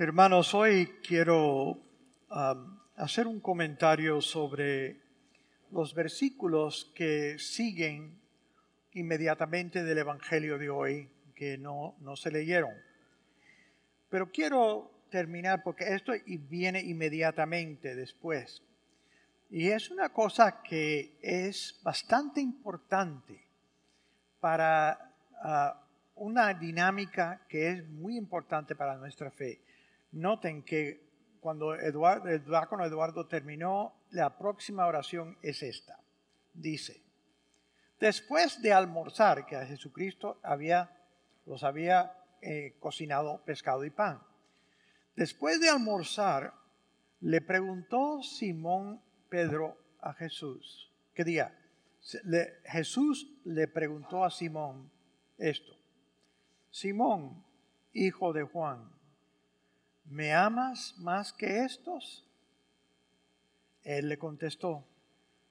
Hermanos, hoy quiero um, hacer un comentario sobre los versículos que siguen inmediatamente del Evangelio de hoy, que no, no se leyeron. Pero quiero terminar porque esto viene inmediatamente después. Y es una cosa que es bastante importante para uh, una dinámica que es muy importante para nuestra fe. Noten que cuando Eduardo, el diácono Eduardo terminó, la próxima oración es esta. Dice, después de almorzar, que a Jesucristo había, los había eh, cocinado pescado y pan. Después de almorzar, le preguntó Simón Pedro a Jesús, ¿qué día? Jesús le preguntó a Simón esto, Simón, hijo de Juan, ¿me amas más que estos? Él le contestó,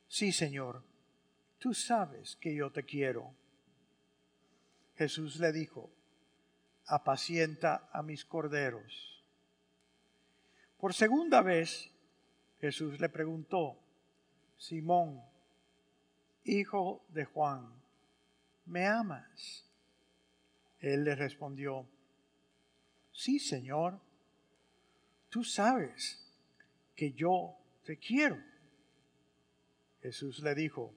sí, Señor, tú sabes que yo te quiero. Jesús le dijo, apacienta a mis corderos. Por segunda vez, Jesús le preguntó, Simón, hijo de Juan, ¿me amas? Él le respondió, sí, Señor, tú sabes que yo te quiero. Jesús le dijo,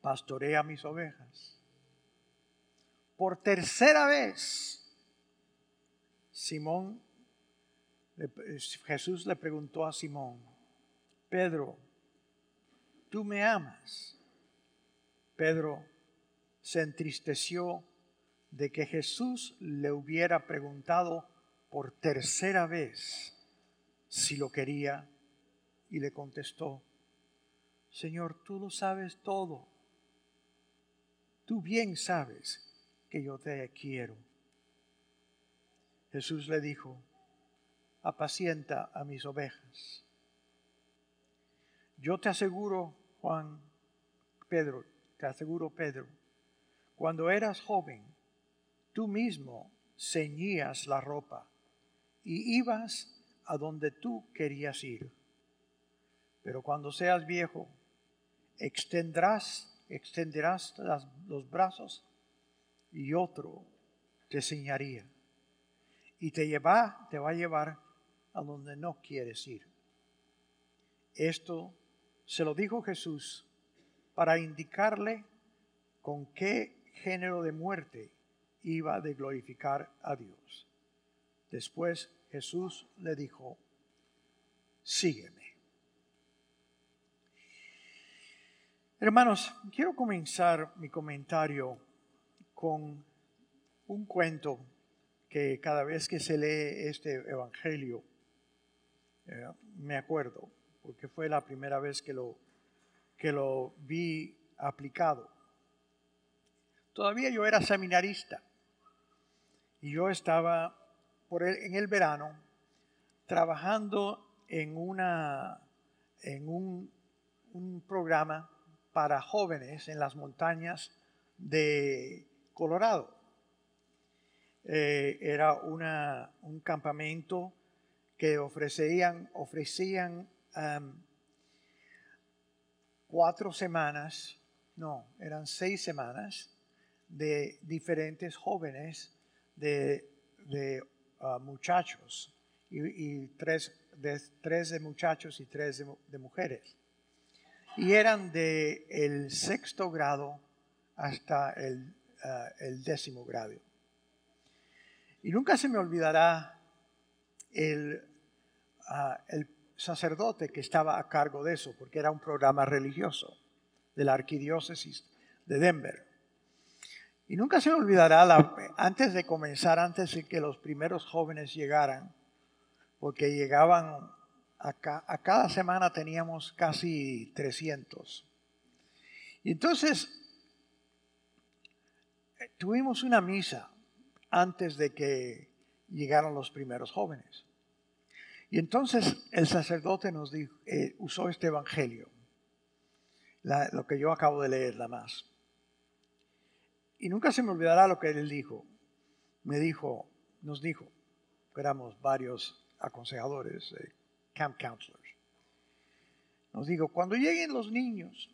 pastorea mis ovejas. Por tercera vez, Simón, Jesús le preguntó a Simón, Pedro, ¿tú me amas? Pedro se entristeció de que Jesús le hubiera preguntado por tercera vez si lo quería y le contestó, Señor, tú lo sabes todo. Tú bien sabes que yo te quiero. Jesús le dijo, apacienta a mis ovejas. Yo te aseguro, Juan, Pedro, te aseguro, Pedro, cuando eras joven, tú mismo ceñías la ropa y ibas a donde tú querías ir. Pero cuando seas viejo, extenderás, extenderás los brazos y otro te enseñaría. Y te, lleva, te va a llevar a donde no quieres ir. Esto se lo dijo Jesús para indicarle con qué género de muerte iba de glorificar a Dios. Después Jesús le dijo, sígueme. Hermanos, quiero comenzar mi comentario con un cuento que cada vez que se lee este Evangelio, eh, me acuerdo, porque fue la primera vez que lo, que lo vi aplicado. Todavía yo era seminarista y yo estaba por en el verano trabajando en, una, en un, programa para jóvenes en las montañas de Colorado. Eh, era una, un campamento que ofrecían, ofrecían cuatro semanas, no, eran seis semanas de diferentes jóvenes de, de muchachos y, tres, de, tres de muchachos y tres de, mujeres. Y eran de el sexto grado hasta el, ah, décimo grado. Y nunca se me olvidará el, ah, el sacerdote que estaba a cargo de eso, porque era un programa religioso de la arquidiócesis de Denver. Y nunca se olvidará, antes de comenzar, antes de que los primeros jóvenes llegaran, porque llegaban, a, a cada semana teníamos casi 300. Y entonces eh, tuvimos una misa antes de que llegaran los primeros jóvenes. Y entonces el sacerdote nos dijo, eh, usó este evangelio, lo que yo acabo de leer, la más. Y nunca se me olvidará lo que él dijo. Me dijo, nos dijo, éramos varios aconsejadores, eh, camp counselors. Nos digo, cuando lleguen los niños,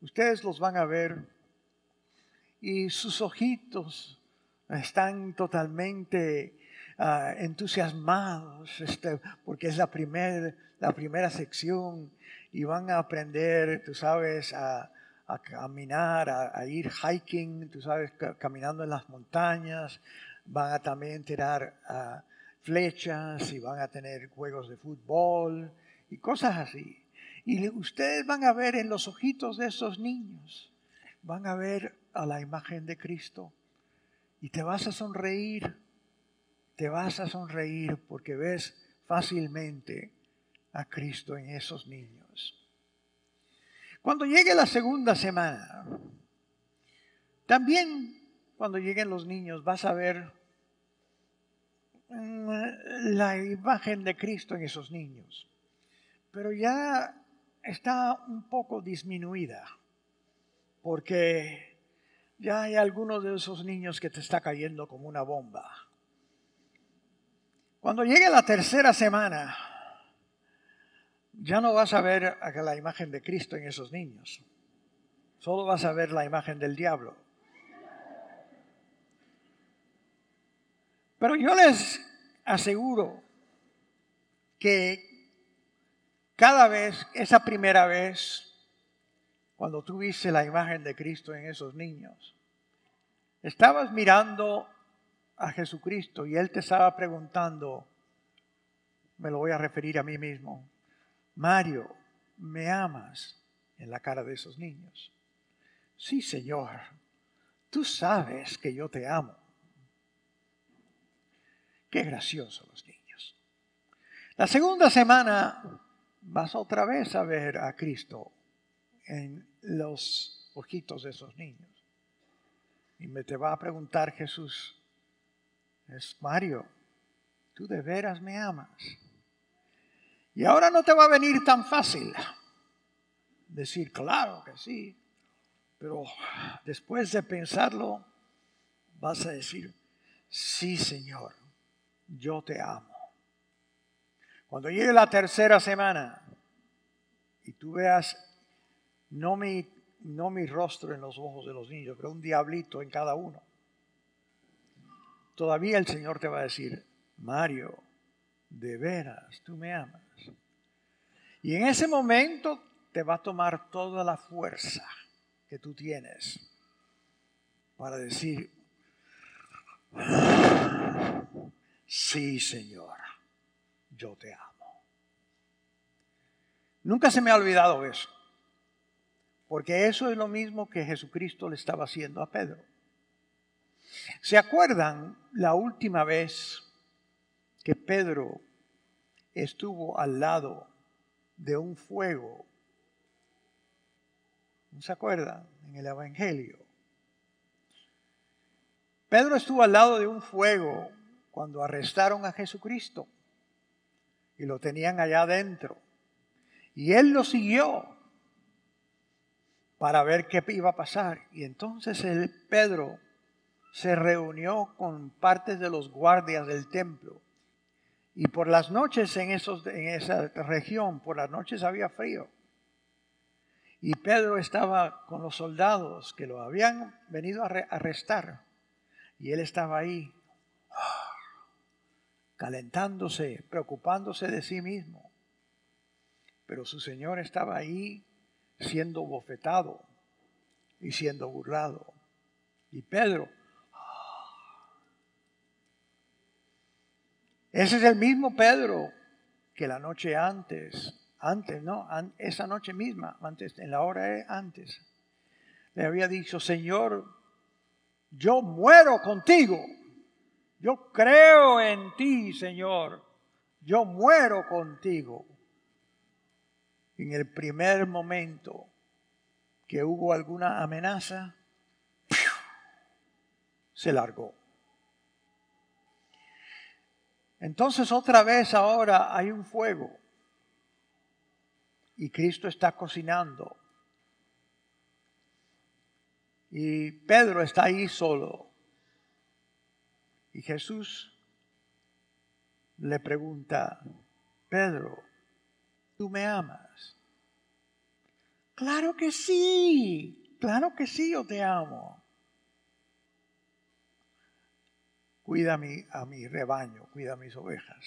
ustedes los van a ver y sus ojitos están totalmente ah, entusiasmados este, porque es la, la primera sección y van a aprender, tú sabes, a, caminar, a, ir hiking, tú sabes, caminando en las montañas, van a también tirar ah, flechas y van a tener juegos de fútbol y cosas así. Y ustedes van a ver en los ojitos de esos niños, van a ver a la imagen de Cristo. Y te vas a sonreír, te vas a sonreír porque ves fácilmente a Cristo en esos niños. Cuando llegue la segunda semana, también cuando lleguen los niños vas a ver mm, la imagen de Cristo en esos niños. Pero ya está un poco disminuida, porque ya hay algunos de esos niños que te está cayendo como una bomba. Cuando llegue la tercera semana, ya no vas a ver la imagen de Cristo en esos niños, solo vas a ver la imagen del diablo. Pero yo les aseguro que cada vez, esa primera vez, cuando tú viste la imagen de Cristo en esos niños, estabas mirando a Jesucristo y Él te estaba preguntando, me lo voy a referir a mí mismo, Mario, ¿me amas? En la cara de esos niños. Sí, Señor, tú sabes que yo te amo. Qué gracioso los niños. La segunda semana vas otra vez a ver a Cristo en los ojitos de esos niños. Y me te va a preguntar Jesús, es Mario, tú de veras me amas. Y ahora no te va a venir tan fácil decir, claro que sí, pero después de pensarlo, vas a decir, sí Señor, yo te amo. Cuando llegue la tercera semana y tú veas no mi, no mi rostro en los ojos de los niños, pero un diablito en cada uno, todavía el Señor te va a decir, Mario, de veras, tú me amas. Y en ese momento te va a tomar toda la fuerza que tú tienes para decir, sí, Señor yo te amo. Nunca se me ha olvidado eso, porque eso es lo mismo que Jesucristo le estaba haciendo a Pedro. ¿Se acuerdan la última vez que Pedro estuvo al lado de un fuego? ¿No se acuerdan? En el Evangelio. Pedro estuvo al lado de un fuego cuando arrestaron a Jesucristo y lo tenían allá adentro. Y él lo siguió para ver qué iba a pasar. Y entonces el Pedro se reunió con partes de los guardias del templo. Y por las noches en, esos, en esa región, por las noches había frío. Y Pedro estaba con los soldados que lo habían venido a arrestar. Y él estaba ahí calentándose, preocupándose de sí mismo. Pero su Señor estaba ahí siendo bofetado y siendo burlado. Y Pedro, ese es el mismo Pedro que la noche antes, antes, ¿no? Esa noche misma, antes, en la hora antes, le había dicho, Señor, yo muero contigo. Yo creo en ti, Señor. Yo muero contigo. En el primer momento que hubo alguna amenaza, se largó. Entonces otra vez ahora hay un fuego y Cristo está cocinando. Y Pedro está ahí solo. Y Jesús le pregunta, Pedro, ¿tú me amas? Claro que sí, claro que sí, yo te amo. Cuida a mi, rebaño, cuida a mis ovejas.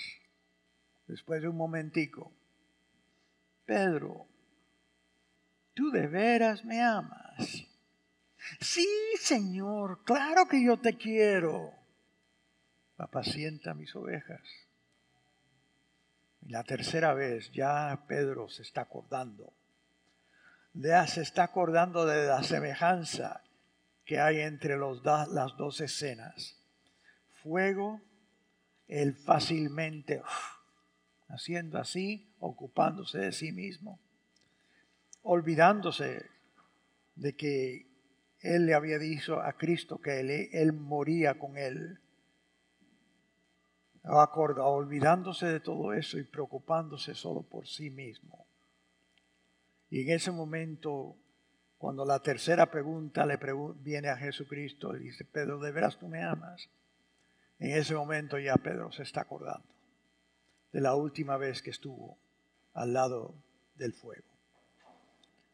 Después de un momentico, Pedro, ¿tú de veras me amas? Sí, Señor, claro que yo te quiero. Apacienta mis ovejas. Y la tercera vez ya Pedro se está acordando. Ya se está acordando de la semejanza que hay entre las dos escenas. Fuego, él fácilmente haciendo así, ocupándose de sí mismo, olvidándose de que él le había dicho a Cristo que él, él moría con él. Acorda, olvidándose de todo eso y preocupándose solo por sí mismo. Y en ese momento, cuando la tercera pregunta le viene a Jesucristo, le dice, Pedro, ¿de veras tú me amas? En ese momento ya Pedro se está acordando de la última vez que estuvo al lado del fuego.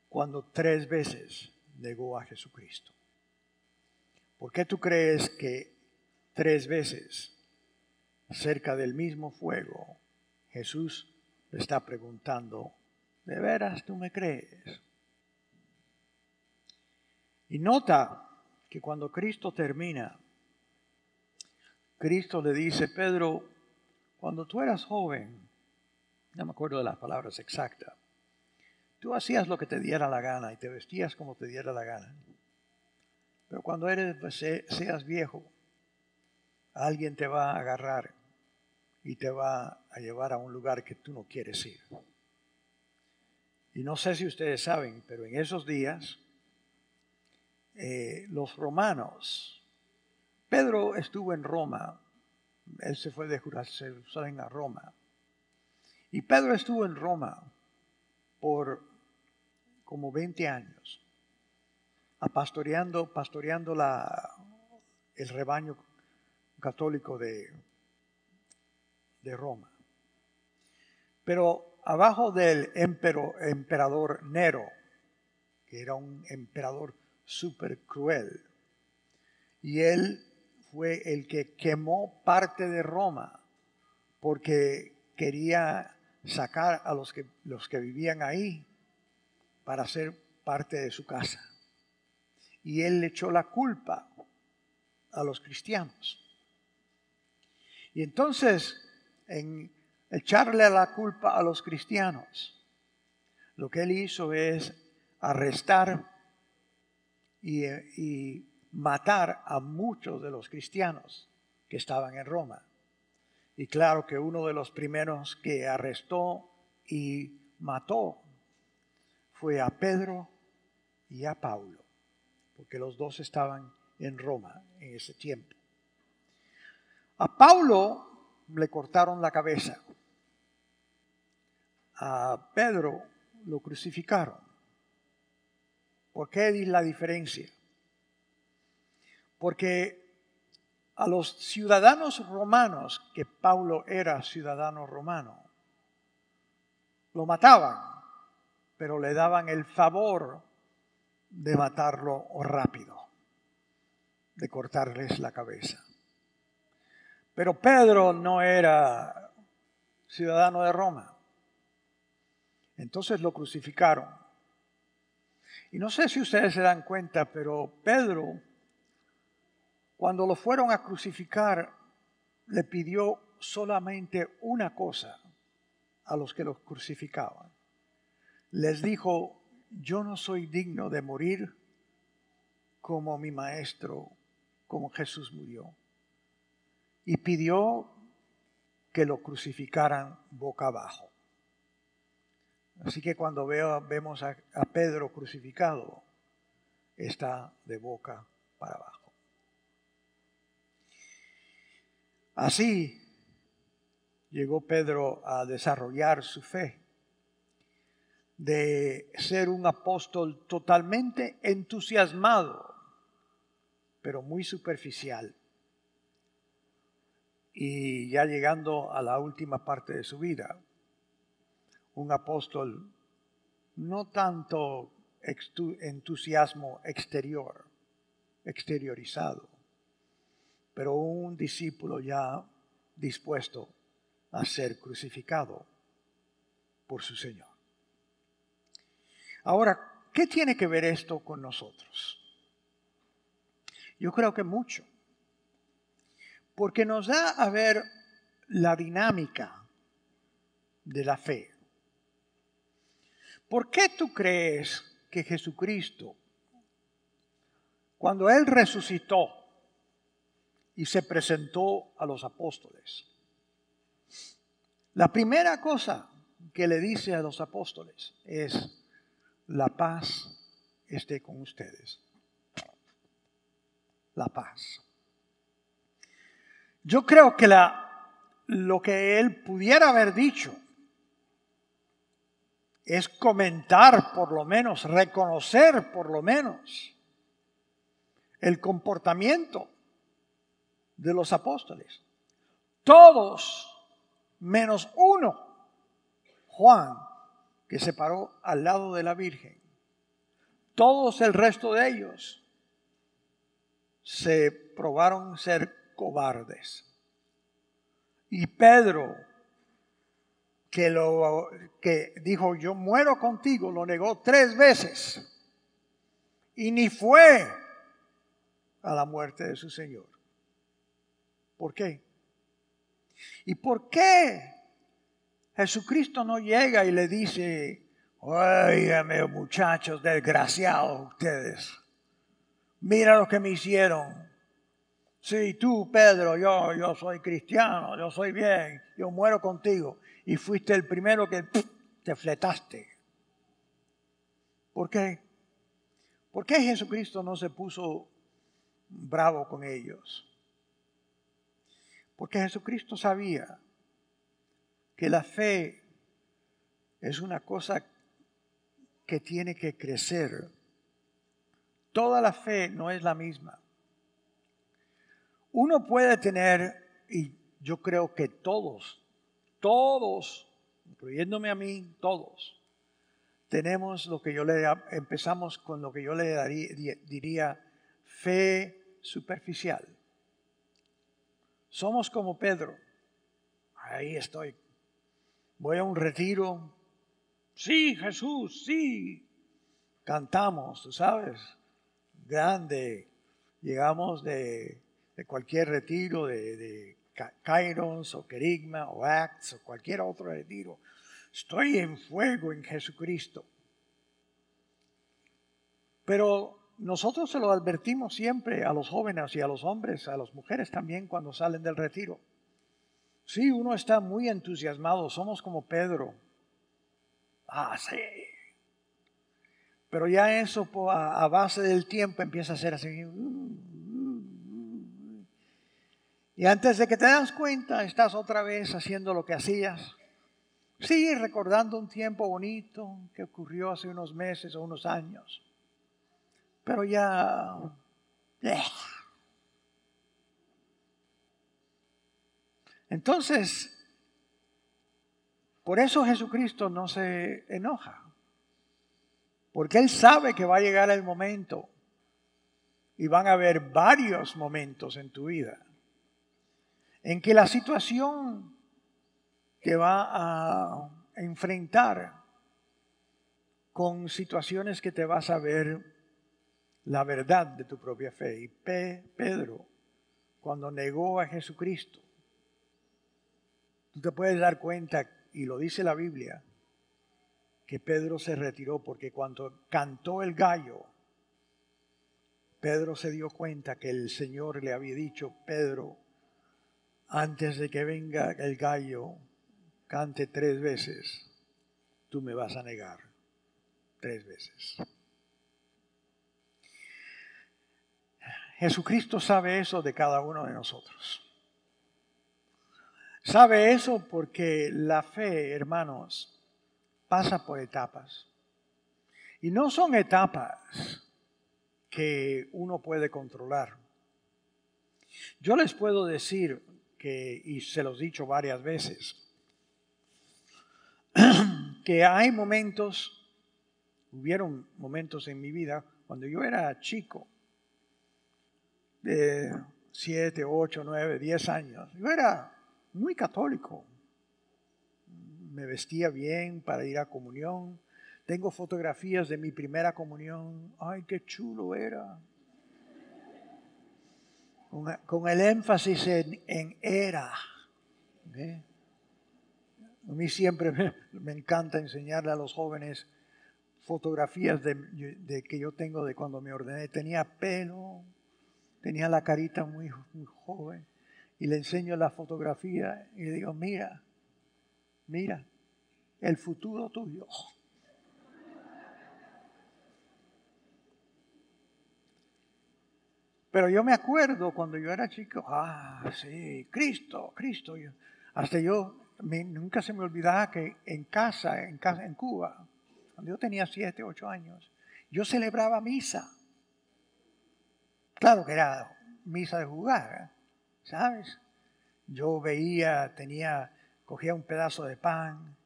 Cuando tres veces negó a Jesucristo. ¿Por qué tú crees que tres veces cerca del mismo fuego Jesús le está preguntando, ¿de veras tú me crees? Y nota que cuando Cristo termina, Cristo le dice, Pedro, cuando tú eras joven, no me acuerdo de las palabras exactas, Tú hacías lo que te diera la gana y te vestías como te diera la gana. Pero cuando eres, seas viejo, alguien te va a agarrar y te va a llevar a un lugar que tú no quieres ir. Y no sé si ustedes saben, pero en esos días eh, los romanos, Pedro estuvo en Roma, él se fue de Jerusalén a Roma, y Pedro estuvo en Roma por como 20 años, pastoreando, pastoreando la, el rebaño católico de, de Roma. Pero abajo del emperador Nero, que era un emperador súper cruel, y él fue el que quemó parte de Roma porque quería sacar a los que, los que vivían ahí para ser parte de su casa. Y él le echó la culpa a los cristianos. Y entonces, en echarle la culpa a los cristianos, lo que él hizo es arrestar y, y matar a muchos de los cristianos que estaban en Roma. Y claro que uno de los primeros que arrestó y mató fue a Pedro y a Pablo, porque los dos estaban en Roma en ese tiempo. A Pablo le cortaron la cabeza. A Pedro lo crucificaron. ¿Por qué la diferencia? Porque a los ciudadanos romanos, que Pablo era ciudadano romano, lo mataban pero le daban el favor de matarlo rápido, de cortarles la cabeza. Pero Pedro no era ciudadano de Roma. Entonces lo crucificaron. Y no sé si ustedes se dan cuenta, pero Pedro, cuando lo fueron a crucificar, le pidió solamente una cosa a los que los crucificaban les dijo, yo no soy digno de morir como mi maestro, como Jesús murió. Y pidió que lo crucificaran boca abajo. Así que cuando veo, vemos a, a Pedro crucificado, está de boca para abajo. Así llegó Pedro a desarrollar su fe de ser un apóstol totalmente entusiasmado, pero muy superficial. y ya llegando a la última parte de su vida, un apóstol no tanto entusiasmo exterior, exteriorizado, pero un discípulo ya dispuesto a ser crucificado por su Señor. Ahora, ¿qué tiene que ver esto con nosotros? Yo creo que mucho, porque nos da a ver la dinámica de la fe. ¿Por qué tú crees que Jesucristo, cuando Él resucitó y se presentó a los apóstoles, la primera cosa que le dice a los apóstoles es, la paz esté con ustedes. La paz. Yo creo que lo que él pudiera haber dicho es comentar por lo menos, reconocer por lo menos el comportamiento de los apóstoles. Todos menos uno, Juan, que se paró al lado de la Virgen. Todos el resto de ellos se probaron ser cobardes. Y Pedro, que, lo, que dijo, yo muero contigo, lo negó tres veces. Y ni fue a la muerte de su Señor. ¿Por qué? ¿Y por qué Jesucristo no llega y le dice, oígame muchachos desgraciados ustedes, mira lo que me hicieron. Sí, tú, Pedro, yo, yo soy cristiano, yo soy bien, yo muero contigo. Y fuiste el primero que te fletaste. ¿Por qué? ¿Por qué Jesucristo no se puso bravo con ellos? Porque Jesucristo sabía que la fe es una cosa que tiene que crecer. Toda la fe no es la misma. Uno puede tener, y yo creo que todos, todos, incluyéndome a mí, todos, tenemos lo que yo le empezamos con lo que yo le diría fe superficial. Somos como Pedro. Ahí estoy. Voy a un retiro. Sí, Jesús, sí. Cantamos, tú sabes, grande. Llegamos de de cualquier retiro de, de o Kerigma o Acts o cualquier otro retiro. Estoy en fuego en Jesucristo. Pero nosotros se lo advertimos siempre a los jóvenes y a los hombres, a las mujeres también cuando salen del retiro. Sí, uno está muy entusiasmado, somos como Pedro. Ah, sí. Pero ya eso a, base del tiempo empieza a ser así. Y antes de que te das cuenta, estás otra vez haciendo lo que hacías. Sí, recordando un tiempo bonito que ocurrió hace unos meses o unos años. Pero ya... Entonces, por eso Jesucristo no se enoja. Porque Él sabe que va a llegar el momento y van a haber varios momentos en tu vida en que la situación te va a enfrentar con situaciones que te vas a ver la verdad de tu propia fe. Y Pedro, cuando negó a Jesucristo, tú te puedes dar cuenta, y lo dice la Biblia, que Pedro se retiró porque cuando cantó el gallo, Pedro se dio cuenta que el Señor le había dicho, Pedro, antes de que venga el gallo, cante tres veces, tú me vas a negar tres veces. Jesucristo sabe eso de cada uno de nosotros. Sabe eso porque la fe, hermanos, pasa por etapas. Y no son etapas que uno puede controlar. Yo les puedo decir que, y se los he dicho varias veces, que hay momentos, hubieron momentos en mi vida cuando yo era chico, de 7, 8, 9, 10 años, yo era muy católico. Me vestía bien para ir a comunión. Tengo fotografías de mi primera comunión. Ay, qué chulo era. Con, el énfasis en, era. A mí siempre me, encanta enseñarle a los jóvenes fotografías de, de, que yo tengo de cuando me ordené. Tenía pelo, tenía la carita muy, muy joven y le enseño la fotografía y le digo, mira, mira, el futuro tuyo. Pero yo me acuerdo cuando yo era chico, ah, sí, Cristo, Cristo. hasta yo, nunca se me olvidaba que en casa, en casa, en Cuba, cuando yo tenía siete, ocho años, yo celebraba misa. Claro que era misa de jugar. ¿sabes? Yo veía, tenía, cogía un pedazo de pan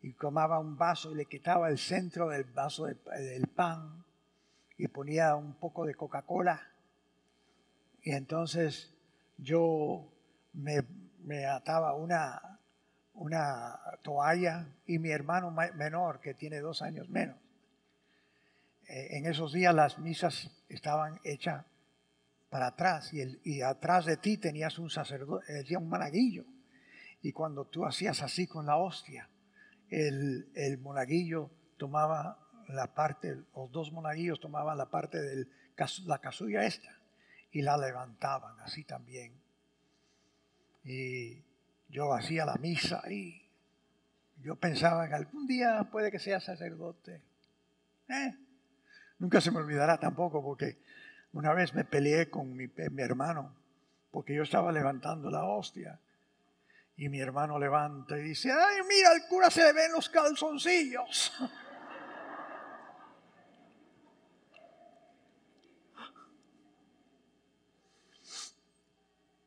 y tomaba un vaso y le quitaba el centro del vaso del pan y ponía un poco de Coca-Cola. Y entonces yo me, ataba una, una toalla y mi hermano menor, que tiene dos años menos, eh, en esos días las misas estaban hechas para atrás y, el, y atrás de ti tenías un sacerdote, un monaguillo. Y cuando tú hacías así con la hostia, el, el monaguillo tomaba la parte, los dos monaguillos tomaban la parte de la casulla esta y la levantaban así también. Y yo hacía la misa y yo pensaba que algún día puede que sea sacerdote. ¿Eh? Nunca se me olvidará tampoco porque una vez me peleé con mi, hermano porque yo estaba levantando la hostia. Y mi hermano levanta y dice, ay, mira, al cura se le ven los calzoncillos.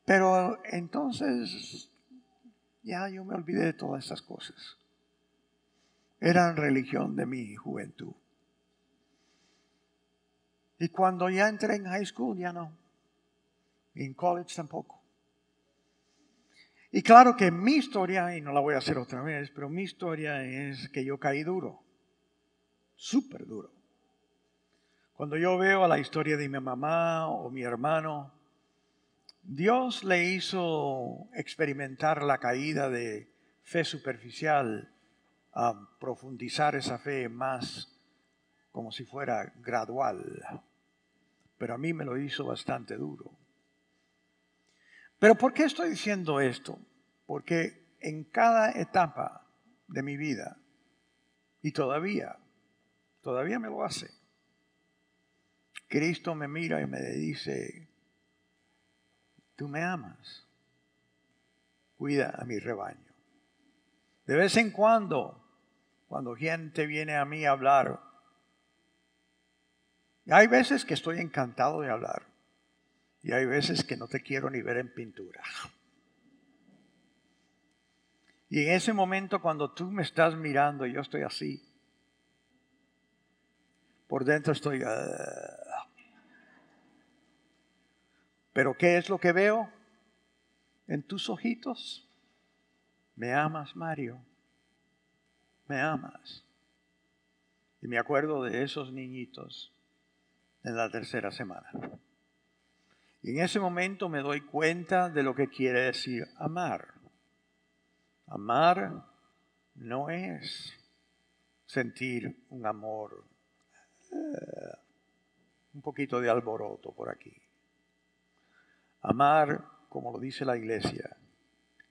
Pero entonces ya yo me olvidé de todas esas cosas. Eran religión de mi juventud. Y cuando ya entré en high school, ya no. Y en college tampoco. Y claro que mi historia, y no la voy a hacer otra vez, pero mi historia es que yo caí duro. Súper duro. Cuando yo veo a la historia de mi mamá o mi hermano, Dios le hizo experimentar la caída de fe superficial a profundizar esa fe más como si fuera gradual pero a mí me lo hizo bastante duro. Pero ¿por qué estoy diciendo esto? Porque en cada etapa de mi vida, y todavía, todavía me lo hace, Cristo me mira y me dice, tú me amas, cuida a mi rebaño. De vez en cuando, cuando gente viene a mí a hablar hay veces que estoy encantado de hablar y hay veces que no te quiero ni ver en pintura. Y en ese momento cuando tú me estás mirando y yo estoy así, por dentro estoy... Ah". Pero ¿qué es lo que veo en tus ojitos? Me amas, Mario. Me amas. Y me acuerdo de esos niñitos en la tercera semana. Y en ese momento me doy cuenta de lo que quiere decir amar. Amar no es sentir un amor, eh, un poquito de alboroto por aquí. Amar, como lo dice la iglesia,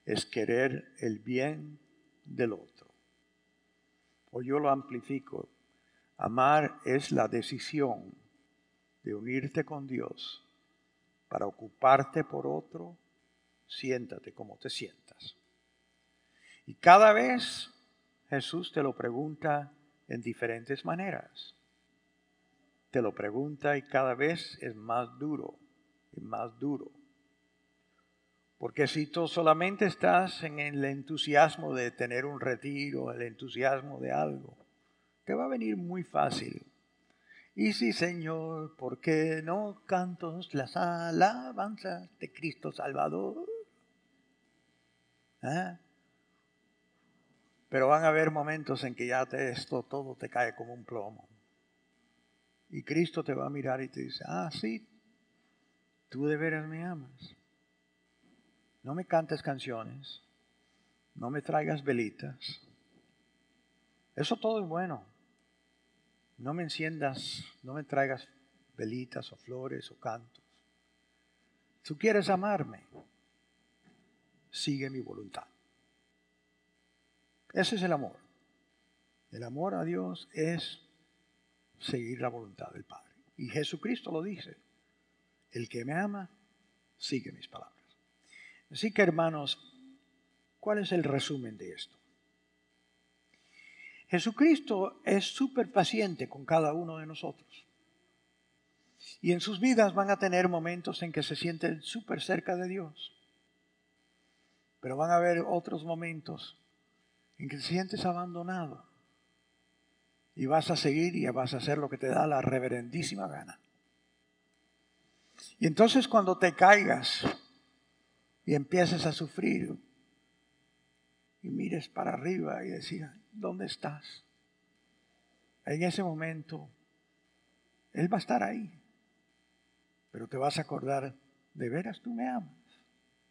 es querer el bien del otro. O yo lo amplifico. Amar es la decisión de unirte con Dios para ocuparte por otro, siéntate como te sientas. Y cada vez Jesús te lo pregunta en diferentes maneras. Te lo pregunta y cada vez es más duro y más duro. Porque si tú solamente estás en el entusiasmo de tener un retiro, el entusiasmo de algo, te va a venir muy fácil. Y sí, Señor, ¿por qué no canto las alabanzas de Cristo Salvador? ¿Ah? Pero van a haber momentos en que ya te, esto todo te cae como un plomo. Y Cristo te va a mirar y te dice, ah, sí, tú de veras me amas. No me cantes canciones, no me traigas velitas. Eso todo es bueno. No me enciendas, no me traigas velitas o flores o cantos. Tú quieres amarme, sigue mi voluntad. Ese es el amor. El amor a Dios es seguir la voluntad del Padre. Y Jesucristo lo dice. El que me ama, sigue mis palabras. Así que hermanos, ¿cuál es el resumen de esto? Jesucristo es súper paciente con cada uno de nosotros. Y en sus vidas van a tener momentos en que se sienten súper cerca de Dios. Pero van a haber otros momentos en que te sientes abandonado. Y vas a seguir y vas a hacer lo que te da la reverendísima gana. Y entonces cuando te caigas y empieces a sufrir y mires para arriba y decir, ¿dónde estás? En ese momento, Él va a estar ahí. Pero te vas a acordar, ¿de veras tú me amas?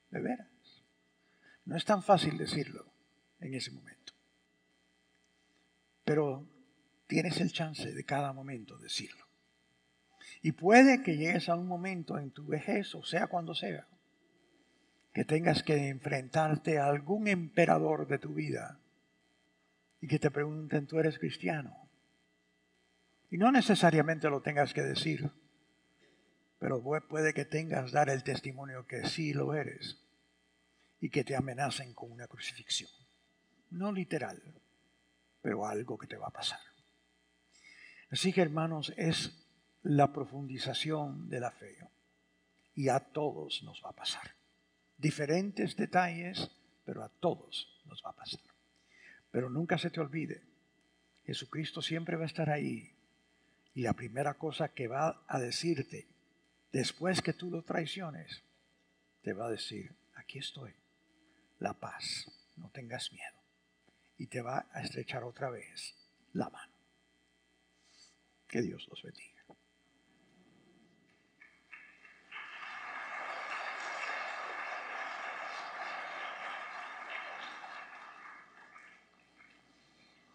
¿De veras? No es tan fácil decirlo en ese momento. Pero tienes el chance de cada momento decirlo. Y puede que llegues a un momento en tu vejez, o sea cuando sea, que tengas que enfrentarte a algún emperador de tu vida y que te pregunten, ¿tú eres cristiano? Y no necesariamente lo tengas que decir, pero puede que tengas dar el testimonio que sí lo eres y que te amenacen con una crucifixión. No literal, pero algo que te va a pasar. Así que hermanos, es la profundización de la fe. Y a todos nos va a pasar. Diferentes detalles, pero a todos nos va a pasar. Pero nunca se te olvide, Jesucristo siempre va a estar ahí. Y la primera cosa que va a decirte, después que tú lo traiciones, te va a decir, aquí estoy, la paz, no tengas miedo. Y te va a estrechar otra vez la mano. Que Dios los bendiga.